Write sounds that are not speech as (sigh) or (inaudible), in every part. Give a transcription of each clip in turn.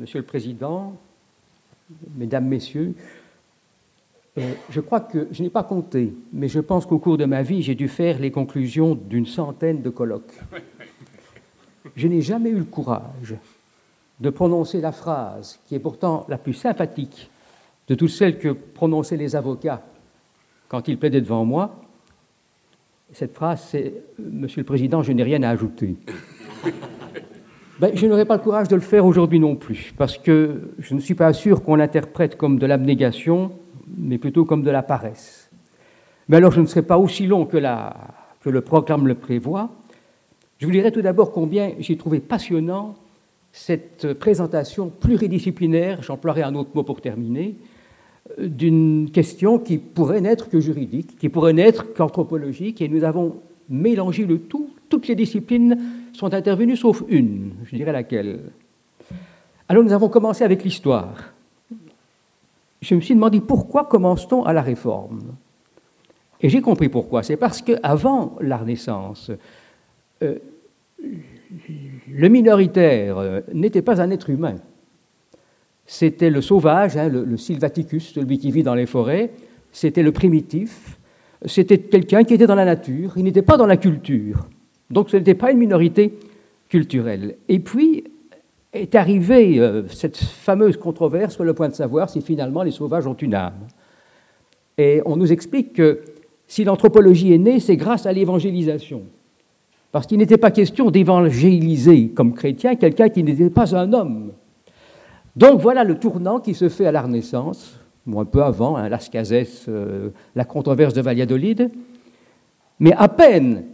Monsieur le Président, Mesdames, Messieurs, euh, je crois que je n'ai pas compté, mais je pense qu'au cours de ma vie, j'ai dû faire les conclusions d'une centaine de colloques. Je n'ai jamais eu le courage de prononcer la phrase qui est pourtant la plus sympathique de toutes celles que prononçaient les avocats quand ils plaidaient devant moi. Cette phrase, c'est Monsieur le Président, je n'ai rien à ajouter. Ben, je n'aurai pas le courage de le faire aujourd'hui non plus, parce que je ne suis pas sûr qu'on l'interprète comme de l'abnégation, mais plutôt comme de la paresse. Mais alors je ne serai pas aussi long que, le proclame le prévoit. Je vous dirai tout d'abord combien j'ai trouvé passionnant cette présentation pluridisciplinaire, j'emploierai un autre mot pour terminer, d'une question qui pourrait n'être que juridique, qui pourrait n'être qu'anthropologique, et nous avons mélangé le tout. Toutes les disciplines sont intervenues sauf une, je dirais laquelle. Alors nous avons commencé avec l'histoire. Je me suis demandé pourquoi commence-t-on à la réforme Et j'ai compris pourquoi. C'est parce qu'avant la Renaissance, euh, le minoritaire euh, n'était pas un être humain. C'était le sauvage, hein, le, sylvaticus, celui qui vit dans les forêts. C'était le primitif. C'était quelqu'un qui était dans la nature. Il n'était pas dans la culture. Donc ce n'était pas une minorité culturelle. Et puis est arrivée euh, cette fameuse controverse sur le point de savoir si finalement les sauvages ont une âme. Et on nous explique que si l'anthropologie est née, c'est grâce à l'évangélisation. Parce qu'il n'était pas question d'évangéliser comme chrétien quelqu'un qui n'était pas un homme. Donc voilà le tournant qui se fait à la Renaissance, ou un peu avant, hein, Las euh, la controverse de Valladolid. Mais à peine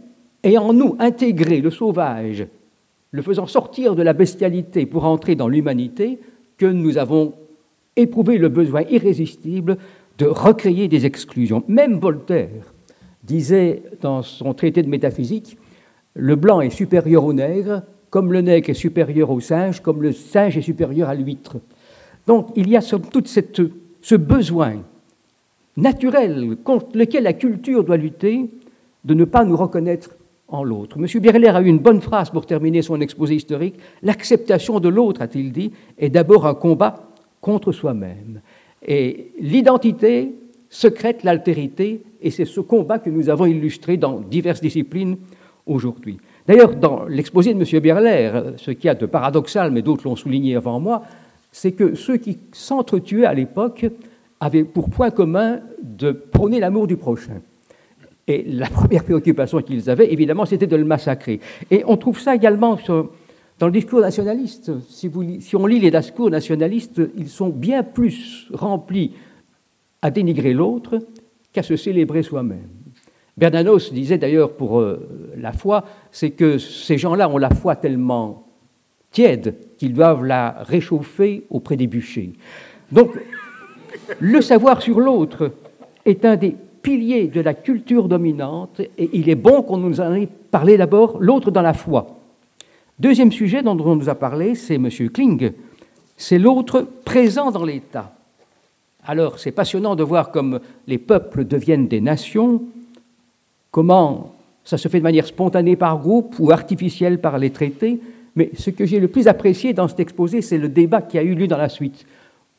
ayant nous intégré le sauvage, le faisant sortir de la bestialité pour entrer dans l'humanité, que nous avons éprouvé le besoin irrésistible de recréer des exclusions. Même Voltaire disait dans son traité de métaphysique le blanc est supérieur au nègre, comme le nègre est supérieur au singe, comme le singe est supérieur à l'huître. Donc il y a somme toute ce besoin naturel contre lequel la culture doit lutter de ne pas nous reconnaître en l'autre. M. Birler a eu une bonne phrase pour terminer son exposé historique. L'acceptation de l'autre, a-t-il dit, est d'abord un combat contre soi-même. Et l'identité secrète l'altérité, et c'est ce combat que nous avons illustré dans diverses disciplines aujourd'hui. D'ailleurs, dans l'exposé de M. Birler, ce qui a de paradoxal, mais d'autres l'ont souligné avant moi, c'est que ceux qui s'entretuaient à l'époque avaient pour point commun de prôner l'amour du prochain. Et la (laughs) première préoccupation qu'ils avaient, évidemment, c'était de le massacrer. Et on trouve ça également dans le discours nationaliste. Si, on lit les discours nationalistes, ils sont bien plus remplis à dénigrer l'autre qu'à se célébrer soi-même. Bernanos disait d'ailleurs pour euh, la foi, c'est que ces gens-là ont la foi tellement tiède qu'ils doivent la réchauffer auprès des bûchers. Donc, le savoir sur l'autre est un des piliers de la culture dominante et il est bon qu'on nous en ait parlé d'abord, l'autre dans la foi. Deuxième sujet dont on nous a parlé, c'est M. Kling, c'est l'autre présent dans l'État. Alors, c'est passionnant de voir comme les peuples deviennent des nations, comment ça se fait de manière spontanée par groupe ou artificielle par les traités, mais ce que j'ai le plus apprécié dans cet exposé, c'est le débat qui a eu lieu dans la suite,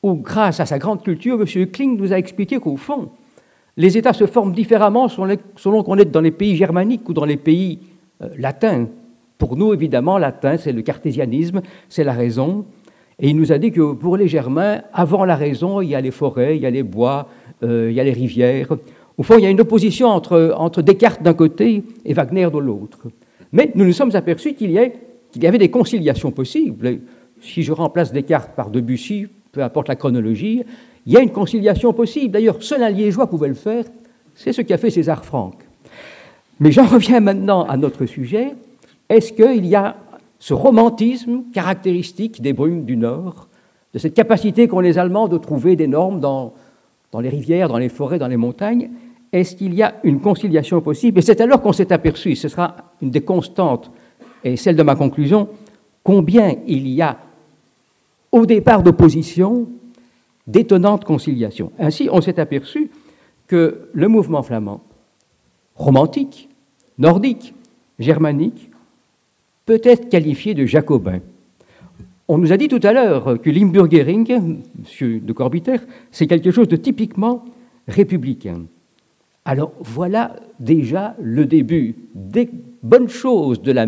où, grâce à sa grande culture, M. Kling nous a expliqué qu'au fond, les États se forment différemment selon qu'on est dans les pays germaniques ou dans les pays euh, latins. Pour nous, évidemment, latin, c'est le cartésianisme, c'est la raison. Et il nous a dit que pour les Germains, avant la raison, il y a les forêts, il y a les bois, euh, il y a les rivières. Au fond, il y a une opposition entre, Descartes d'un côté et Wagner de l'autre. Mais nous nous sommes aperçus qu'il y, avait des conciliations possibles. Si je remplace Descartes par Debussy, peu importe la chronologie, il y a une conciliation possible. D'ailleurs, seul un liégeois pouvait le faire. C'est ce qu'a fait César Franck. Mais j'en (laughs) reviens maintenant à notre sujet. Est-ce qu'il y a ce romantisme caractéristique des brumes du Nord, de cette capacité qu'ont les Allemands de trouver des normes dans, dans les rivières, dans les forêts, dans les montagnes? Est-ce qu'il y a une conciliation possible? Et c'est alors qu'on s'est aperçu, ce sera une des constantes, et celle de ma conclusion, combien il y a au départ d'opposition d'étonnantes conciliations. Ainsi, on s'est aperçu que le mouvement flamand, romantique, nordique, germanique, peut être qualifié de jacobin. On nous a dit tout à l'heure que Limburgering, M. de Corbiter, c'est quelque chose de typiquement républicain. Alors voilà déjà le début des bonnes choses de la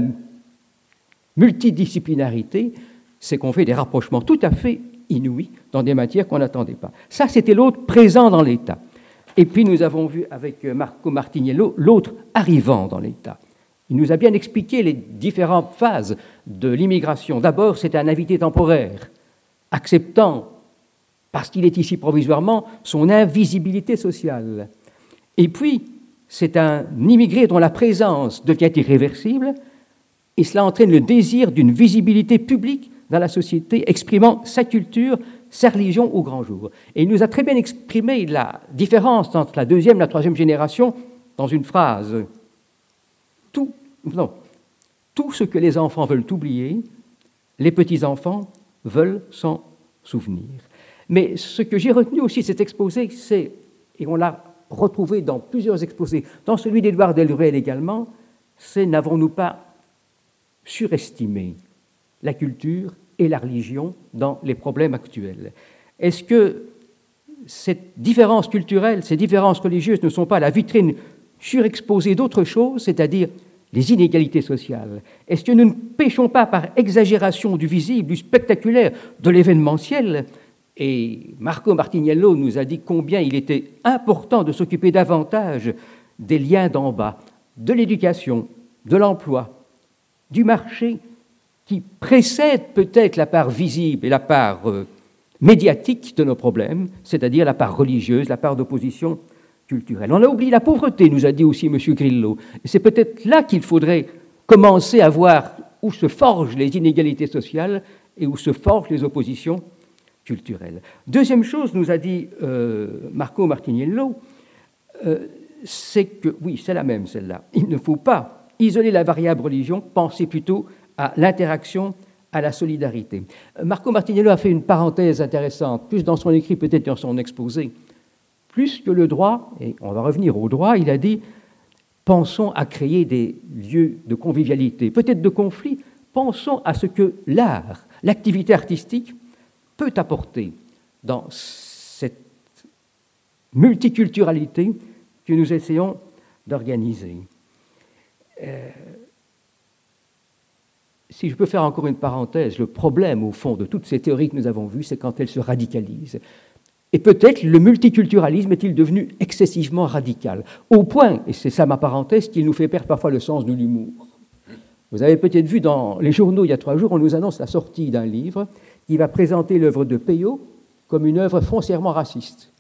multidisciplinarité, c'est qu'on fait des rapprochements tout à fait inouïs dans des matières qu'on n'attendait pas. Ça, c'était l'autre présent dans l'État. Et puis nous avons vu avec Marco Martiniello l'autre arrivant dans l'État. Il nous a bien expliqué les différentes phases de l'immigration. D'abord, c'est un invité temporaire, acceptant, parce qu'il est ici provisoirement, son invisibilité sociale. Et puis, c'est un immigré dont la présence devient irréversible, et cela entraîne le désir d'une visibilité publique dans la société, exprimant sa culture, sa religion au grand jour. Et il nous a très bien exprimé la différence entre la deuxième et la troisième génération dans une phrase. Tout, non, tout ce que les enfants veulent oublier, les petits-enfants veulent s'en souvenir. Mais ce que j'ai retenu aussi de cet exposé, c'est, et on l'a retrouvé dans plusieurs exposés, dans celui d'Édouard Delruel également, c'est n'avons-nous pas surestimé la culture et la religion dans les problèmes actuels. Est-ce que cette différence culturelle, ces différences religieuses ne sont pas la vitrine surexposée d'autres choses, c'est-à-dire les inégalités sociales? Est-ce que nous ne péchons pas par exagération du visible, du spectaculaire, de l'événementiel? Et Marco Martiniello nous a dit combien il était important de s'occuper davantage des liens d'en bas, de l'éducation, de l'emploi, du marché, qui précède peut-être la part visible et la part euh, médiatique de nos problèmes, c'est-à-dire la part religieuse, la part d'opposition on a oublié la pauvreté, nous a dit aussi M. Grillo. Et c'est peut-être là qu'il faudrait commencer à voir où se forgent les inégalités sociales et où se forgent les oppositions culturelles. Deuxième chose, nous a dit euh, Marco Martiniello, euh, c'est que, oui, c'est la même celle-là, il ne faut pas isoler la variable religion, penser plutôt à l'interaction, à la solidarité. Marco Martiniello a fait une parenthèse intéressante, plus dans son écrit, peut-être dans son exposé plus que le droit, et on va revenir au droit, il a dit pensons à créer des lieux de convivialité, peut-être de conflit, pensons à ce que l'art, l'activité artistique peut apporter dans cette multiculturalité que nous essayons d'organiser. Euh, si je peux faire encore une parenthèse, le problème au fond de toutes ces théories que nous avons vues, c'est quand elles se radicalisent. Et peut-être le multiculturalisme est-il devenu excessivement radical, au point, et c'est ça ma parenthèse, qu'il nous fait perdre parfois le sens de l'humour. Vous avez peut-être vu dans les journaux il y a trois jours, on nous annonce la sortie d'un livre qui va présenter l'œuvre de Peyo comme une œuvre foncièrement raciste.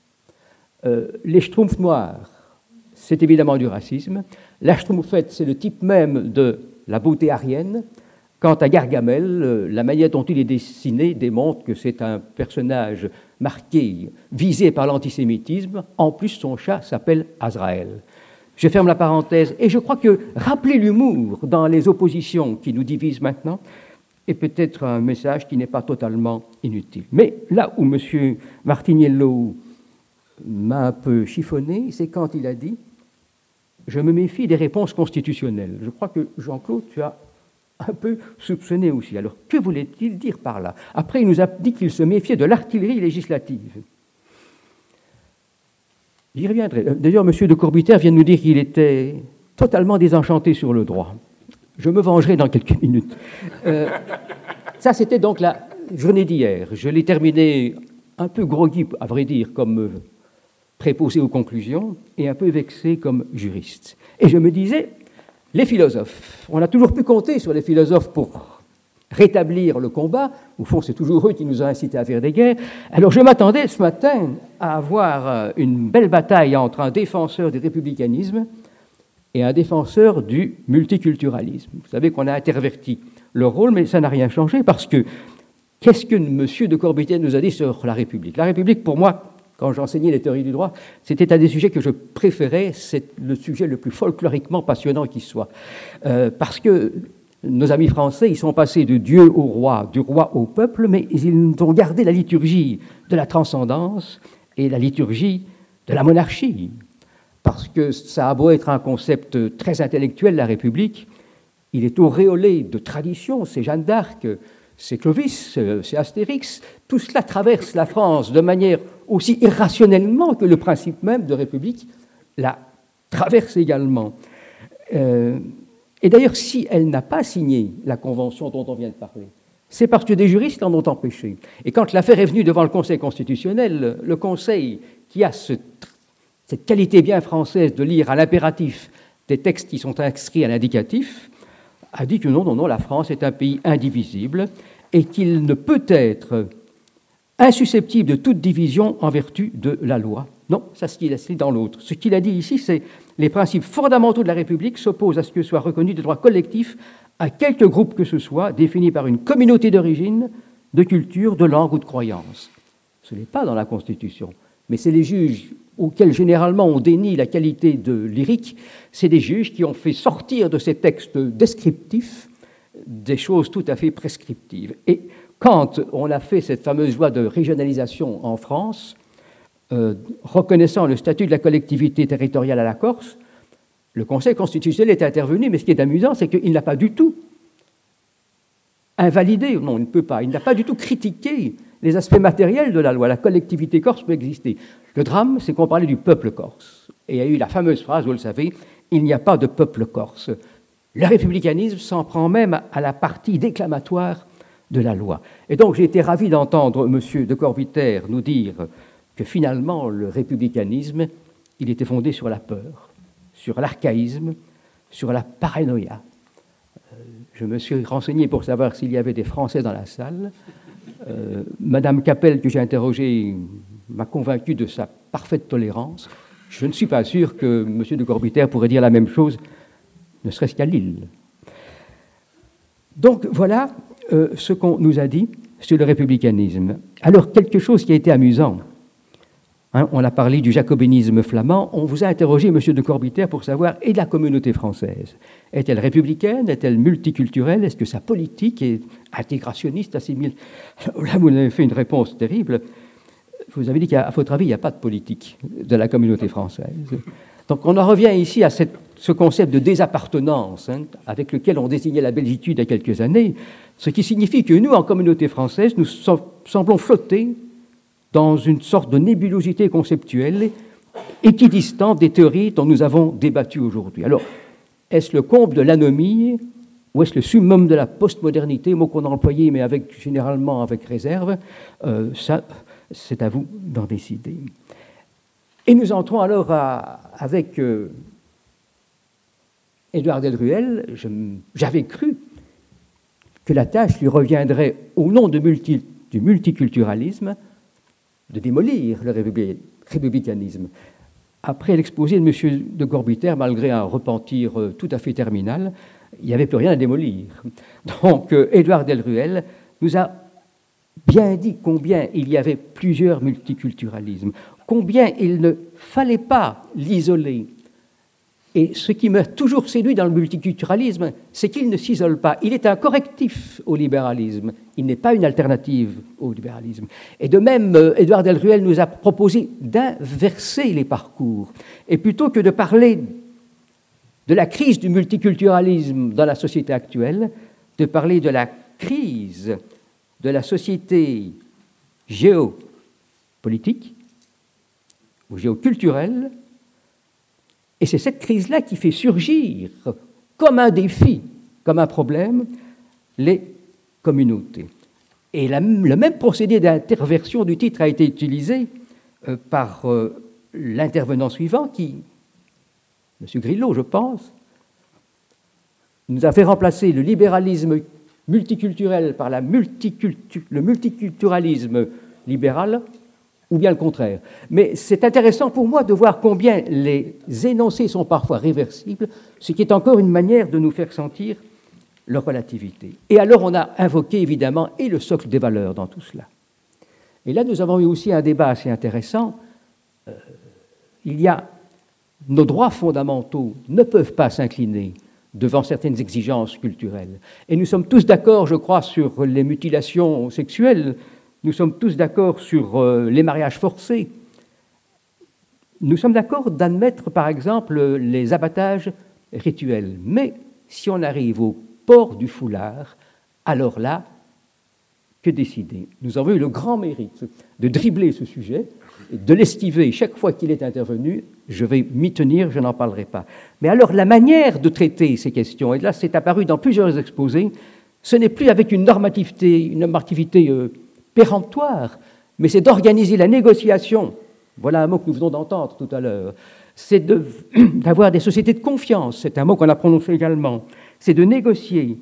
Euh, les schtroumpfs noirs, c'est évidemment du racisme. La schtroumpfette, c'est le type même de la beauté arienne. Quant à Gargamel, euh, la manière dont il est dessiné démontre que c'est un personnage marqué, visé par l'antisémitisme. En plus, son chat s'appelle Azraël. Je ferme la parenthèse et je crois que rappeler l'humour dans les oppositions qui nous divisent maintenant est peut-être un message qui n'est pas totalement inutile. Mais là où M. Martiniello m'a un peu chiffonné, c'est quand il a dit Je me méfie des réponses constitutionnelles. Je crois que Jean-Claude, tu as un peu soupçonné aussi. Alors, que voulait-il dire par là? Après, il nous a dit qu'il se méfiait de l'artillerie législative. J'y reviendrai. Euh, d'ailleurs, M. de Courbiter vient de nous dire qu'il était totalement désenchanté sur le droit. Je me vengerai dans quelques (laughs) minutes. Euh, ça, c'était donc la journée d'hier. Je l'ai terminé un peu groggy, à vrai dire, comme préposé aux conclusions, et un peu vexé comme juriste. Et je me disais, les philosophes. On a toujours pu compter sur les philosophes pour rétablir le combat. Au fond, c'est toujours eux qui nous ont incités à faire des guerres. Alors je m'attendais ce matin à avoir euh, une belle bataille entre un défenseur du républicanisme et un défenseur du multiculturalisme. Vous savez qu'on a interverti le rôle, mais ça n'a rien changé parce que qu'est-ce que M. de Corbutier nous a dit sur la République? La République, pour moi, quand j'enseignais les théories du droit, c'était un des sujets que je préférais, c'est le sujet le plus folkloriquement passionnant qui soit. Euh, parce que nos amis français, ils sont passés de Dieu au roi, du roi au peuple, mais ils ont gardé la liturgie de la transcendance et la liturgie de la monarchie. Parce que ça a beau être un concept très intellectuel, la République, il est auréolé de tradition, c'est Jeanne d'Arc, c'est Clovis, c'est Astérix, tout cela traverse la France de manière aussi irrationnellement que le principe même de République la traverse également. Euh, et d'ailleurs, si elle n'a pas signé la convention dont on vient de parler, c'est parce que des juristes en ont empêché. Et quand l'affaire est venue devant le Conseil constitutionnel, le Conseil, qui a cette qualité bien française de lire à l'impératif des textes qui sont inscrits à l'indicatif, a dit que non, non, non, la France est un pays indivisible et qu'il ne peut être insusceptible de toute division en vertu de la loi. Non, ça ce qu'il a dit dans l'autre. Ce qu'il a dit ici, c'est les principes fondamentaux de la République s'opposent à ce que soit reconnu des droits collectifs à quelque groupe que ce soit, défini par une communauté d'origine, de culture, de langue ou de croyance. Ce n'est pas dans la Constitution, mais c'est les juges auxquels généralement on dénie la qualité de lyrique, c'est des juges qui ont fait sortir de ces textes descriptifs des choses tout à fait prescriptives. Et quand on a fait cette fameuse loi de régionalisation en France, euh, reconnaissant le statut de la collectivité territoriale à la Corse, le Conseil constitutionnel est intervenu, mais ce qui est amusant, c'est qu'il n'a pas du tout invalidé, non, il ne peut pas, il n'a pas du tout critiqué les aspects matériels de la loi. La collectivité corse peut exister. Le drame, c'est qu'on parlait du peuple corse. Et il y a eu la fameuse phrase, vous le savez, il n'y a pas de peuple corse. Le républicanisme s'en prend même à la partie déclamatoire de la loi. Et donc j'ai été ravi d'entendre M. de Corbiter nous dire que finalement le républicanisme, il était fondé sur la peur, sur l'archaïsme, sur la paranoïa. Euh, je me suis renseigné pour savoir s'il y avait des Français dans la salle. Euh, Madame Capel, que j'ai interrogée, m'a convaincu de sa parfaite tolérance. Je ne suis pas sûr que M. de Corbiter pourrait dire la même chose, ne serait-ce qu'à Lille. Donc voilà euh, ce qu'on nous a dit sur le républicanisme. Alors quelque chose qui a été amusant. Hein, on a parlé du jacobinisme flamand. On vous a interrogé, M. de Corbiter, pour savoir, et la communauté française? Est-elle républicaine? Est-elle multiculturelle? Est-ce que sa politique est intégrationniste, assimile Là, vous avez fait une réponse terrible vous avez dit qu'à votre avis, il n'y a pas de politique de la communauté française. Donc on en revient ici à ce concept de désappartenance hein, avec lequel on désignait la Belgitude il y a quelques années, ce qui signifie que nous, en communauté française, nous semblons flotter dans une sorte de nébulosité conceptuelle équidistante des théories dont nous avons débattu aujourd'hui. Alors, est-ce le comble de l'anomie ou est-ce le summum de la postmodernité, mot qu'on a employé mais généralement avec réserve? Euh, Ça, c'est à vous d'en décider. Et nous entrons alors avec euh, Édouard Delruel. J'avais cru que la tâche lui reviendrait, au nom du multiculturalisme, de démolir le républicanisme. Après l'exposé de M. de Gorbiter, malgré un repentir euh, tout à fait terminal, il n'y avait plus rien à démolir. Donc, euh, Édouard Delruel nous a bien dit combien il y avait plusieurs multiculturalismes, combien il ne fallait pas l'isoler. Et ce qui m'a toujours séduit dans le multiculturalisme, c'est qu'il ne s'isole pas. Il est un correctif au libéralisme. Il n'est pas une alternative au libéralisme. Et de même, euh, Édouard Delruel nous a proposé d'inverser les parcours. Et plutôt que de parler de la crise du multiculturalisme dans la société actuelle, de parler de la crise de la société géopolitique ou géoculturelle, et c'est cette crise-là qui fait surgir comme un défi, comme un problème, les communautés. Et le même procédé d'interversion du titre a été utilisé euh, par euh, l'intervenant suivant, qui, M. Grillo, je pense, nous a fait remplacer le libéralisme multiculturel par le multiculturalisme libéral, ou bien le contraire. Mais c'est intéressant pour moi de voir combien les énoncés sont parfois réversibles, ce qui est encore une manière de nous faire sentir leur relativité. Et alors on a invoqué évidemment et le socle des valeurs dans tout cela. Et là nous avons eu aussi un débat assez intéressant. Euh, il y a nos droits fondamentaux ne peuvent pas s'incliner devant certaines exigences culturelles. Et nous sommes tous d'accord, je crois, sur les mutilations sexuelles, nous sommes tous d'accord sur euh, les mariages forcés. Nous sommes d'accord d'admettre, par exemple, les abattages rituels. Mais si on arrive au port du foulard, alors là, que décider? Nous avons eu le grand mérite de dribbler ce sujet, de l'estiver chaque fois qu'il est intervenu. Je vais m'y tenir, je n'en parlerai pas. Mais alors la manière de traiter ces questions, et là c'est apparu dans plusieurs exposés, ce n'est plus avec une normativité, une normativité euh, péremptoire, mais c'est d'organiser la négociation. Voilà un mot que nous venons d'entendre tout à l'heure. C'est (clears throat) d'avoir des sociétés de confiance, c'est un mot qu'on a prononcé également. C'est de négocier,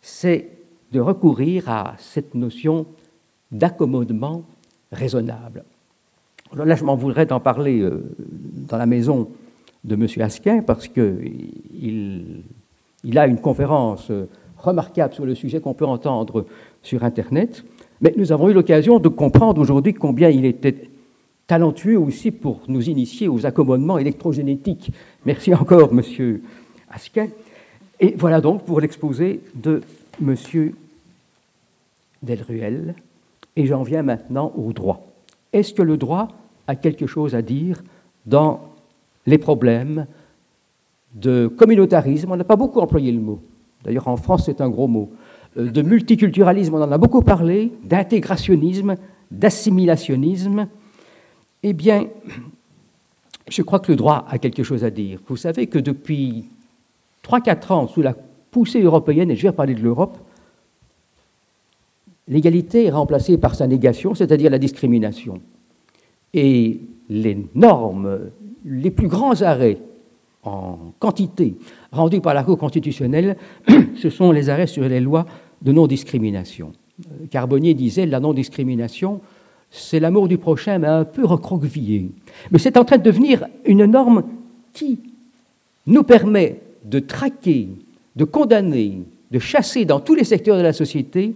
c'est de recourir à cette notion d'accommodement raisonnable. Alors là, je m'en voudrais d'en parler euh, dans la maison de M. Asquin parce qu'il il a une conférence euh, remarquable sur le sujet qu'on peut entendre sur Internet. Mais nous avons eu l'occasion de comprendre aujourd'hui combien il était talentueux aussi pour nous initier aux accommodements électrogénétiques. Merci encore, Monsieur Asquin. Et voilà donc pour l'exposé de Monsieur Delruel. Et j'en viens maintenant au droit. Est-ce que le droit a quelque chose à dire dans les problèmes de communautarisme? On n'a pas beaucoup employé le mot. D'ailleurs, en France, c'est un gros mot. Euh, de multiculturalisme, on en a beaucoup parlé, d'intégrationnisme, d'assimilationnisme. Eh bien, je crois que le droit a quelque chose à dire. Vous savez que depuis 3-4 ans, sous la poussée européenne, et je vais parler de l'Europe, l'égalité est remplacée par sa négation, c'est-à-dire la discrimination. Et les normes, les plus grands arrêts en quantité rendus par la Cour constitutionnelle, (clears throat) ce sont les arrêts sur les lois de non-discrimination. Carbonnier disait la non-discrimination, c'est l'amour du prochain, mais un peu recroquevillé. Mais c'est en train de devenir une norme qui nous permet de traquer, de condamner, de chasser dans tous les secteurs de la société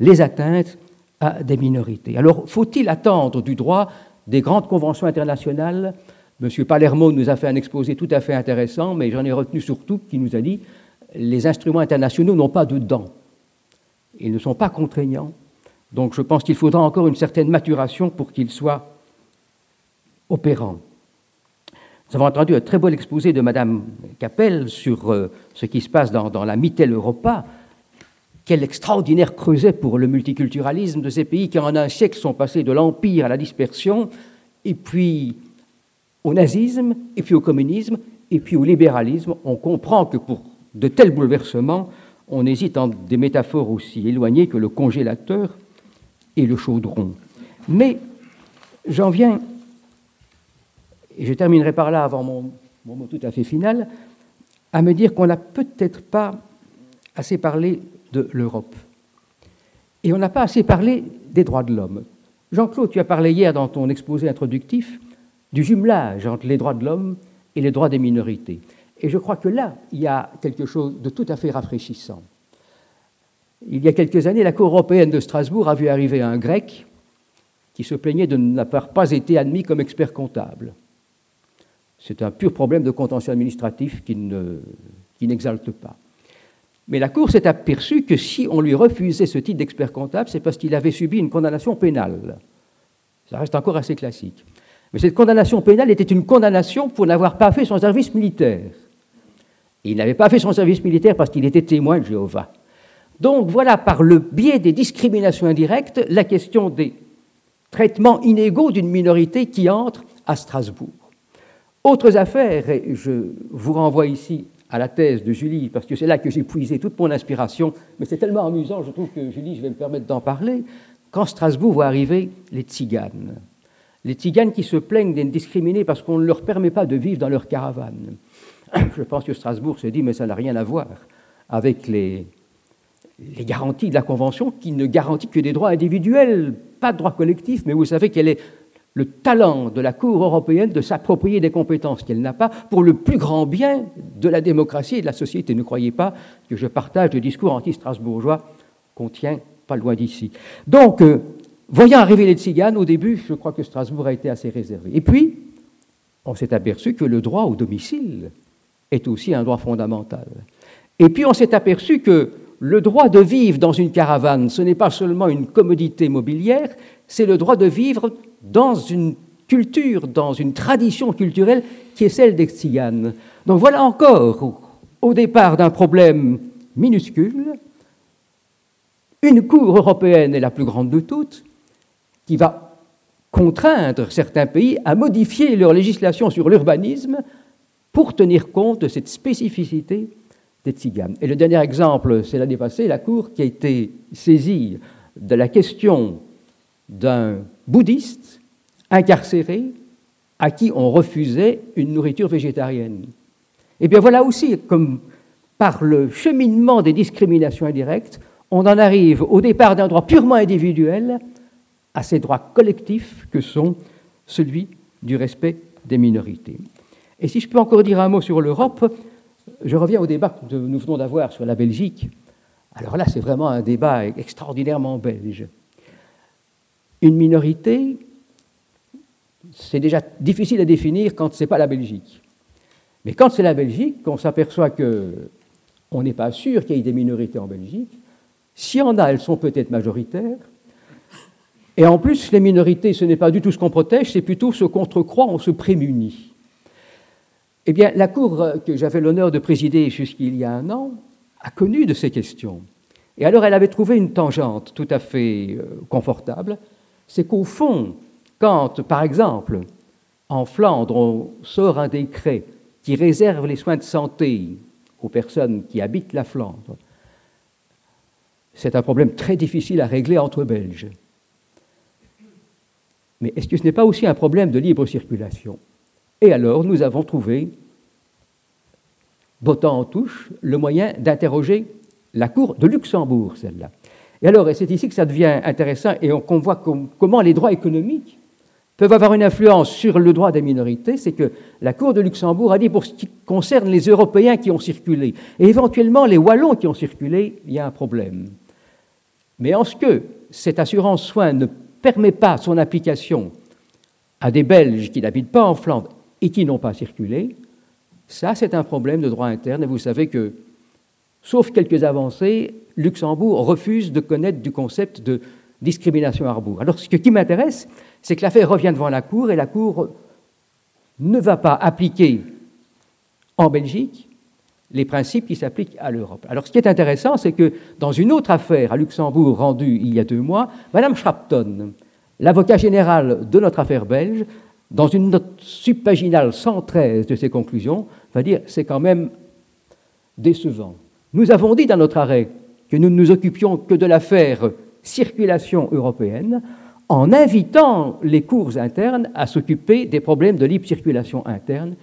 les atteintes à des minorités. Alors, faut-il attendre du droit des grandes conventions internationales M. Palermo nous a fait un exposé tout à fait intéressant, mais j'en ai retenu surtout qui nous a dit les instruments internationaux n'ont pas de dents. Ils ne sont pas contraignants. Donc je pense qu'il faudra encore une certaine maturation pour qu'ils soient opérants. Nous avons entendu un très beau exposé de Mme Capel sur euh, ce qui se passe dans, dans la Mittel Europa. Quel extraordinaire creuset pour le multiculturalisme de ces pays qui, en un siècle, sont passés de l'empire à la dispersion, et puis au nazisme, et puis au communisme, et puis au libéralisme. On comprend que pour de tels bouleversements, on hésite en des métaphores aussi éloignées que le congélateur et le chaudron. Mais j'en viens, et je terminerai par là avant mon, mon mot tout à fait final, à me dire qu'on n'a peut-être pas assez parlé de l'Europe. Et on n'a pas assez parlé des droits de l'homme. Jean-Claude, tu as parlé hier dans ton exposé introductif du jumelage entre les droits de l'homme et les droits des minorités. Et je crois que là, il y a quelque chose de tout à fait rafraîchissant. Il y a quelques années, la Cour européenne de Strasbourg a vu arriver un grec qui se plaignait de n'avoir pas été admis comme expert comptable. C'est un pur problème de contentieux administratif qui, n'exalte pas. Mais la Cour s'est aperçue que si on lui refusait ce titre d'expert comptable, c'est parce qu'il avait subi une condamnation pénale. Ça reste encore assez classique. Mais cette condamnation pénale était une condamnation pour n'avoir pas fait son service militaire. il n'avait pas fait son service militaire parce qu'il était témoin de Jéhovah. Donc voilà, par le biais des discriminations indirectes, la question des traitements inégaux d'une minorité qui entre à Strasbourg. Autres affaires, et je vous renvoie ici à la thèse de Julie, parce que c'est là que j'ai puisé toute mon inspiration, mais c'est tellement amusant, je trouve que Julie, je vais me permettre d'en parler, quand Strasbourg va arriver les tziganes les Tziganes qui se plaignent d'être discriminés parce qu'on ne leur permet pas de vivre dans leur caravane. (clears throat) Je pense que Strasbourg se dit, mais ça n'a rien à voir avec les, garanties de la Convention qui ne garantit que des droits individuels, pas de droits collectifs, mais vous savez quel est le talent de la Cour européenne de s'approprier des compétences qu'elle n'a pas pour le plus grand bien de la démocratie et de la société. Ne croyez pas que je partage le discours anti-strasbourgeois qu'on tient pas loin d'ici. Donc, euh, Voyant arriver les tziganes, au début, je crois que Strasbourg a été assez réservé. Et puis, on s'est aperçu que le droit au domicile est aussi un droit fondamental. Et puis, on s'est aperçu que le droit de vivre dans une caravane, ce n'est pas seulement une commodité mobilière, c'est le droit de vivre dans une culture, dans une tradition culturelle qui est celle des tziganes. Donc voilà encore, au départ d'un problème minuscule, une Cour européenne est la plus grande de toutes, qui va contraindre certains pays à modifier leur législation sur l'urbanisme pour tenir compte de cette spécificité des tziganes. Et le dernier exemple, c'est l'année passée, la Cour qui a été saisie de la question d'un bouddhiste incarcéré à qui on refusait une nourriture végétarienne. Et eh bien voilà aussi, comme par le cheminement des discriminations indirectes, on en arrive au départ d'un droit purement individuel à ces droits collectifs que sont celui du respect des minorités. Et si je peux encore dire un mot sur l'Europe, je reviens au débat que nous venons d'avoir sur la Belgique. Alors là, c'est vraiment un débat extraordinairement belge. Une minorité, c'est déjà difficile à définir quand ce n'est pas la Belgique. Mais quand c'est la Belgique, on s'aperçoit qu'on n'est pas sûr qu'il y ait des minorités en Belgique. S'il y en a, elles sont peut-être majoritaires. Et en plus, les minorités, ce n'est pas du tout ce qu'on protège, c'est plutôt ce contre croit, on se prémunit. Eh bien, la Cour que j'avais l'honneur de présider jusqu'il y a un an a connu de ces questions. Et alors, elle avait trouvé une tangente tout à fait euh, confortable. C'est qu'au fond, quand, par exemple, en Flandre, on sort un décret qui réserve les soins de santé aux personnes qui habitent la Flandre, c'est un problème très difficile à régler entre Belges. Mais est-ce que ce n'est pas aussi un problème de libre circulation? Et alors, nous avons trouvé, bottant en touche, le moyen d'interroger la Cour de Luxembourg, celle-là. Et alors, c'est ici que ça devient intéressant et qu'on voit comment les droits économiques peuvent avoir une influence sur le droit des minorités, c'est que la Cour de Luxembourg a dit pour ce qui concerne les Européens qui ont circulé, et éventuellement les Wallons qui ont circulé, il y a un problème. Mais en ce que cette assurance soins ne permet pas son application à des Belges qui n'habitent pas en Flandre et qui n'ont pas circulé, ça c'est un problème de droit interne, et vous savez que, sauf quelques avancées, Luxembourg refuse de connaître du concept de discrimination à rebours. Alors ce qui m'intéresse, c'est que l'affaire revient devant la Cour et la Cour ne va pas appliquer en Belgique les principes qui s'appliquent à l'Europe. Alors ce qui est intéressant, c'est que dans une autre affaire à Luxembourg rendue il y a deux mois, Mme Schrapton, l'avocat général de notre affaire belge, dans une note subpaginale 113 de ses conclusions, va dire c'est quand même décevant. Nous avons dit dans notre arrêt que nous ne nous occupions que de l'affaire circulation européenne en invitant les cours internes à s'occuper des problèmes de libre circulation interne.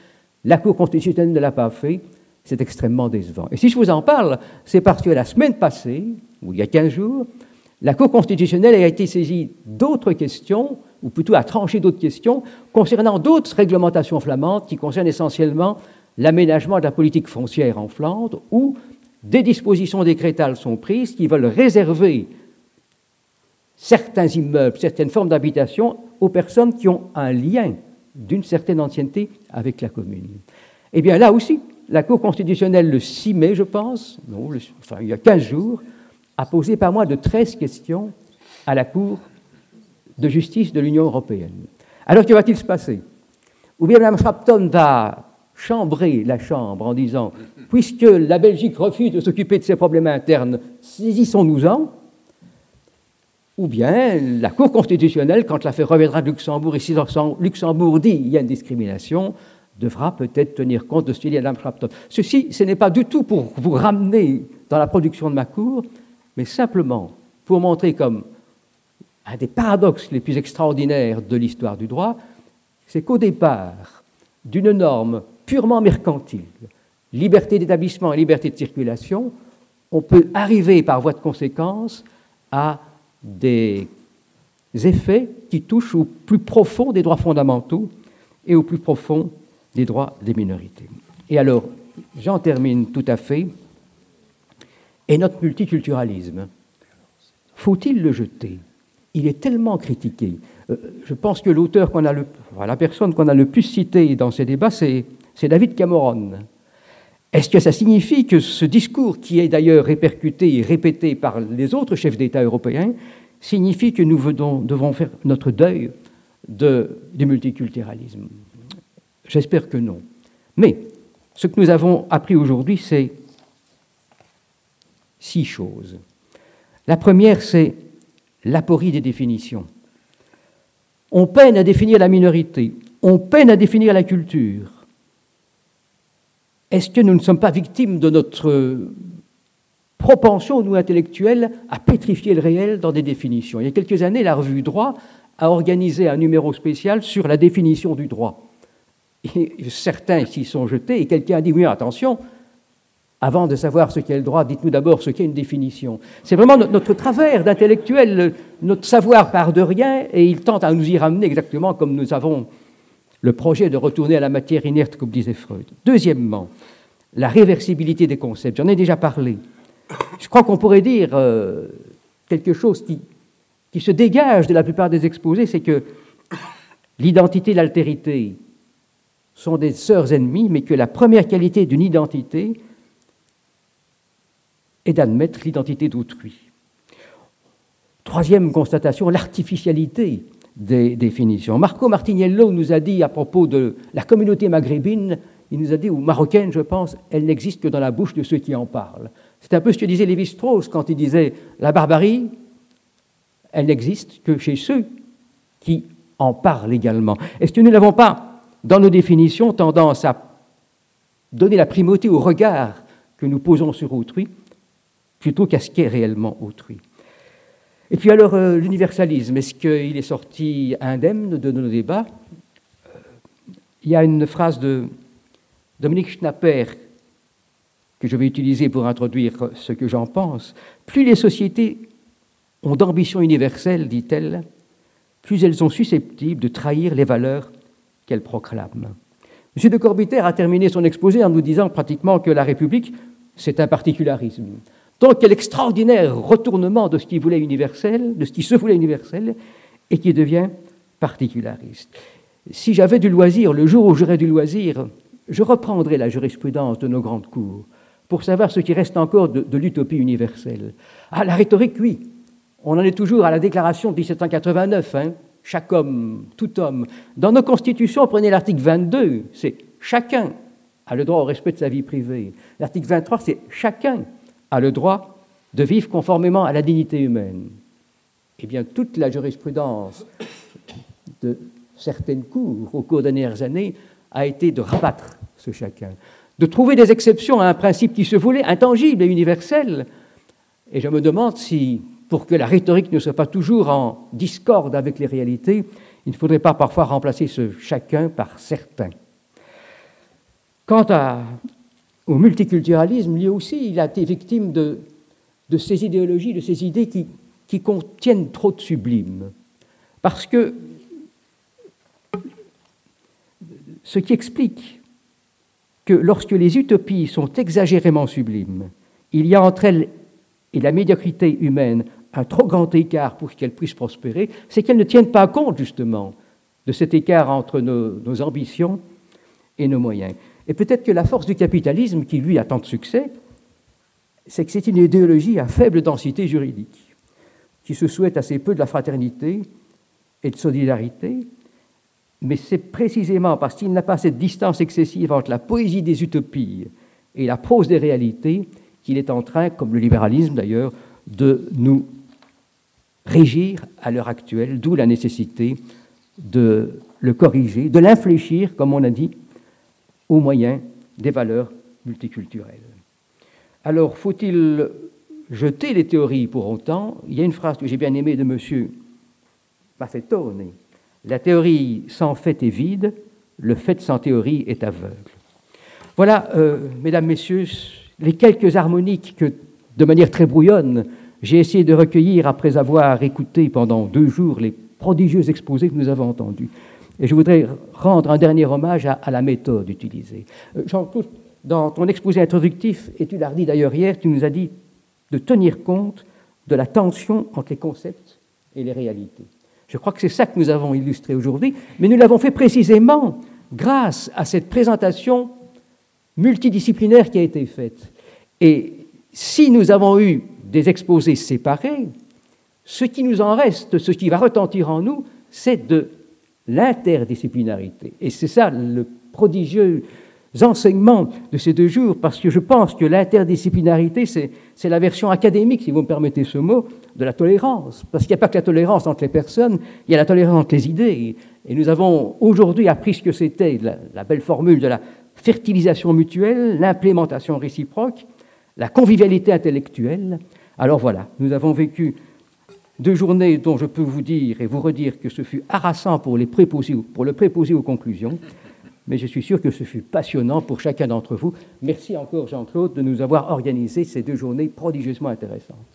La Cour constitutionnelle ne l'a pas fait, c'est extrêmement décevant. Et si je vous en parle, c'est parce que la semaine passée, ou il y a 15 jours, la Cour constitutionnelle a été saisie d'autres questions, ou plutôt a tranché d'autres questions, concernant d'autres réglementations flamandes qui concernent essentiellement l'aménagement de la politique foncière en Flandre, où des dispositions décrétales sont prises qui veulent réserver certains immeubles, certaines formes d'habitation aux personnes qui ont un lien d'une certaine ancienneté avec la commune. Eh bien là aussi, la Cour constitutionnelle, le 6 mai, je pense, enfin il y a 15 jours, a posé pas moins de 13 questions à la Cour de justice de l'Union européenne. Alors que va-t-il se passer? Ou bien Mme Schrapton va chambrer la Chambre en disant puisque la Belgique refuse de s'occuper de ses problèmes internes, saisissons-nous-en. Ou bien la Cour constitutionnelle, quand l'affaire reviendra de Luxembourg, et si Luxembourg dit qu'il y a une discrimination, devra peut-être tenir compte de ce qu'il dit Adam Clapton. Ceci, ce n'est pas du tout pour vous ramener dans la production de ma cour, mais simplement pour montrer comme un des paradoxes les plus extraordinaires de l'histoire du droit, c'est qu'au départ d'une norme purement mercantile, liberté d'établissement et liberté de circulation, on peut arriver par voie de conséquence à des effets qui touchent au plus profond des droits fondamentaux et au plus profond des droits des minorités. Et alors, j'en termine tout à fait. Et notre multiculturalisme, faut-il le jeter? Il est tellement critiqué. Euh, je pense que l'auteur qu'on a le, la personne qu'on a le plus citée dans ces débats, c'est David Cameron. Est-ce que ça signifie que ce discours, qui est d'ailleurs répercuté et répété par les autres chefs d'État européens, signifie que nous devons faire notre deuil de, du multiculturalisme? J'espère que non. Mais ce que nous avons appris aujourd'hui, c'est six choses. La première, c'est l'aporie des définitions. On peine à définir la minorité, on peine à définir la culture. Est-ce que nous ne sommes pas victimes de notre propension, nous intellectuels, à pétrifier le réel dans des définitions? Il y a quelques années, la revue Droit a organisé un numéro spécial sur la définition du droit. Et certains s'y sont jetés et quelqu'un a dit oui, attention, avant de savoir ce qu'est le droit, dites-nous d'abord ce qu'est une définition. C'est vraiment notre, travers d'intellectuel, notre savoir part de rien, et il tente à nous y ramener exactement comme nous avons le projet de retourner à la matière inerte, comme disait Freud. Deuxièmement, la réversibilité des concepts. J'en ai déjà parlé. Je crois qu'on pourrait dire euh, quelque chose qui, se dégage de la plupart des exposés, c'est que l'identité l'altérité sont des sœurs ennemies, mais que la première qualité d'une identité, et d'admettre l'identité d'autrui. Troisième constatation, l'artificialité des définitions. Marco Martiniello nous a dit à propos de la communauté maghrébine, il nous a dit, ou marocaine je pense, elle n'existe que dans la bouche de ceux qui en parlent. C'est un peu ce que disait Lévi-Strauss quand il disait la barbarie, elle n'existe que chez ceux qui en parlent également. Est-ce que nous n'avons pas, dans nos définitions, tendance à donner la primauté au regard que nous posons sur autrui plutôt qu'à ce qu'est réellement autrui. Et puis alors, euh, l'universalisme, est-ce qu'il est sorti indemne de nos débats? Euh, Il y a une phrase de Dominique Schnapper que je vais utiliser pour introduire ce que j'en pense. Plus les sociétés ont d'ambition universelle, dit-elle, plus elles sont susceptibles de trahir les valeurs qu'elles proclament. M. de Corbiter a terminé son exposé en nous disant pratiquement que la République, c'est un particularisme. Donc quel extraordinaire retournement de ce qui voulait universel, de ce qui se voulait universel, et qui devient particulariste. Si j'avais du loisir, le jour où j'aurais du loisir, je reprendrais la jurisprudence de nos grandes cours pour savoir ce qui reste encore de, l'utopie universelle. Ah, la rhétorique, oui. On en est toujours à la déclaration de 1789, hein. Chaque homme, tout homme. Dans nos constitutions, prenez l'article 22, c'est chacun a le droit au respect de sa vie privée. L'article 23, c'est chacun a le droit de vivre conformément à la dignité humaine. Eh bien, toute la jurisprudence de certaines cours au cours des dernières années a été de rabattre ce chacun, de trouver des exceptions à un principe qui se voulait intangible et universel. Et je me demande si, pour que la rhétorique ne soit pas toujours en discorde avec les réalités, il ne faudrait pas parfois remplacer ce chacun par certains. Quant au multiculturalisme, lui aussi, il a été victime de, ces idéologies, de ces idées qui, qui contiennent trop de sublime. Parce que ce qui explique que lorsque les utopies sont exagérément sublimes, il y a entre elles et la médiocrité humaine un trop grand écart pour qu'elles puissent prospérer, c'est qu'elles ne tiennent pas compte justement de cet écart entre nos ambitions et nos moyens. Et peut-être que la force du capitalisme, qui lui a tant de succès, c'est que c'est une idéologie à faible densité juridique, qui se souhaite assez peu de la fraternité et de solidarité, mais c'est précisément parce qu'il n'a pas cette distance excessive entre la poésie des utopies et la prose des réalités qu'il est en train, comme le libéralisme d'ailleurs, de nous régir à l'heure actuelle, d'où la nécessité de le corriger, de l'infléchir, comme on a dit, au moyen des valeurs multiculturelles. Alors, faut-il jeter les théories pour autant? Il y a une phrase que j'ai bien aimée de M. Maffetone. La théorie sans fait est vide, le fait sans théorie est aveugle. Voilà, euh, mesdames, messieurs, les quelques harmoniques que, de manière très brouillonne, j'ai essayé de recueillir après avoir écouté pendant deux jours les prodigieux exposés que nous avons entendus. Et je voudrais rendre un dernier hommage à, la méthode utilisée. Euh, Jean-Claude, dans ton exposé introductif, et tu l'as dit d'ailleurs hier, tu nous as dit de tenir compte de la tension entre les concepts et les réalités. Je crois que c'est ça que nous avons illustré aujourd'hui, mais nous l'avons fait précisément grâce à cette présentation multidisciplinaire qui a été faite. Et si nous avons eu des exposés séparés, ce qui nous en reste, ce qui va retentir en nous, c'est de l'interdisciplinarité. Et c'est ça le prodigieux enseignements de ces deux jours, parce que je pense que l'interdisciplinarité, c'est la version académique, si vous me permettez ce mot, de la tolérance. Parce qu'il n'y a pas que la tolérance entre les personnes, il y a la tolérance entre les idées. Et nous avons aujourd'hui appris ce que c'était la, belle formule de la fertilisation mutuelle, l'implémentation réciproque, la convivialité intellectuelle. Alors voilà, nous avons vécu deux journées dont je peux vous dire et vous redire que ce fut harassant pour, les le préposé aux conclusions mais je suis sûr que ce fut passionnant pour chacun d'entre vous. Merci encore, Jean-Claude, de nous avoir organisé ces deux journées prodigieusement intéressantes.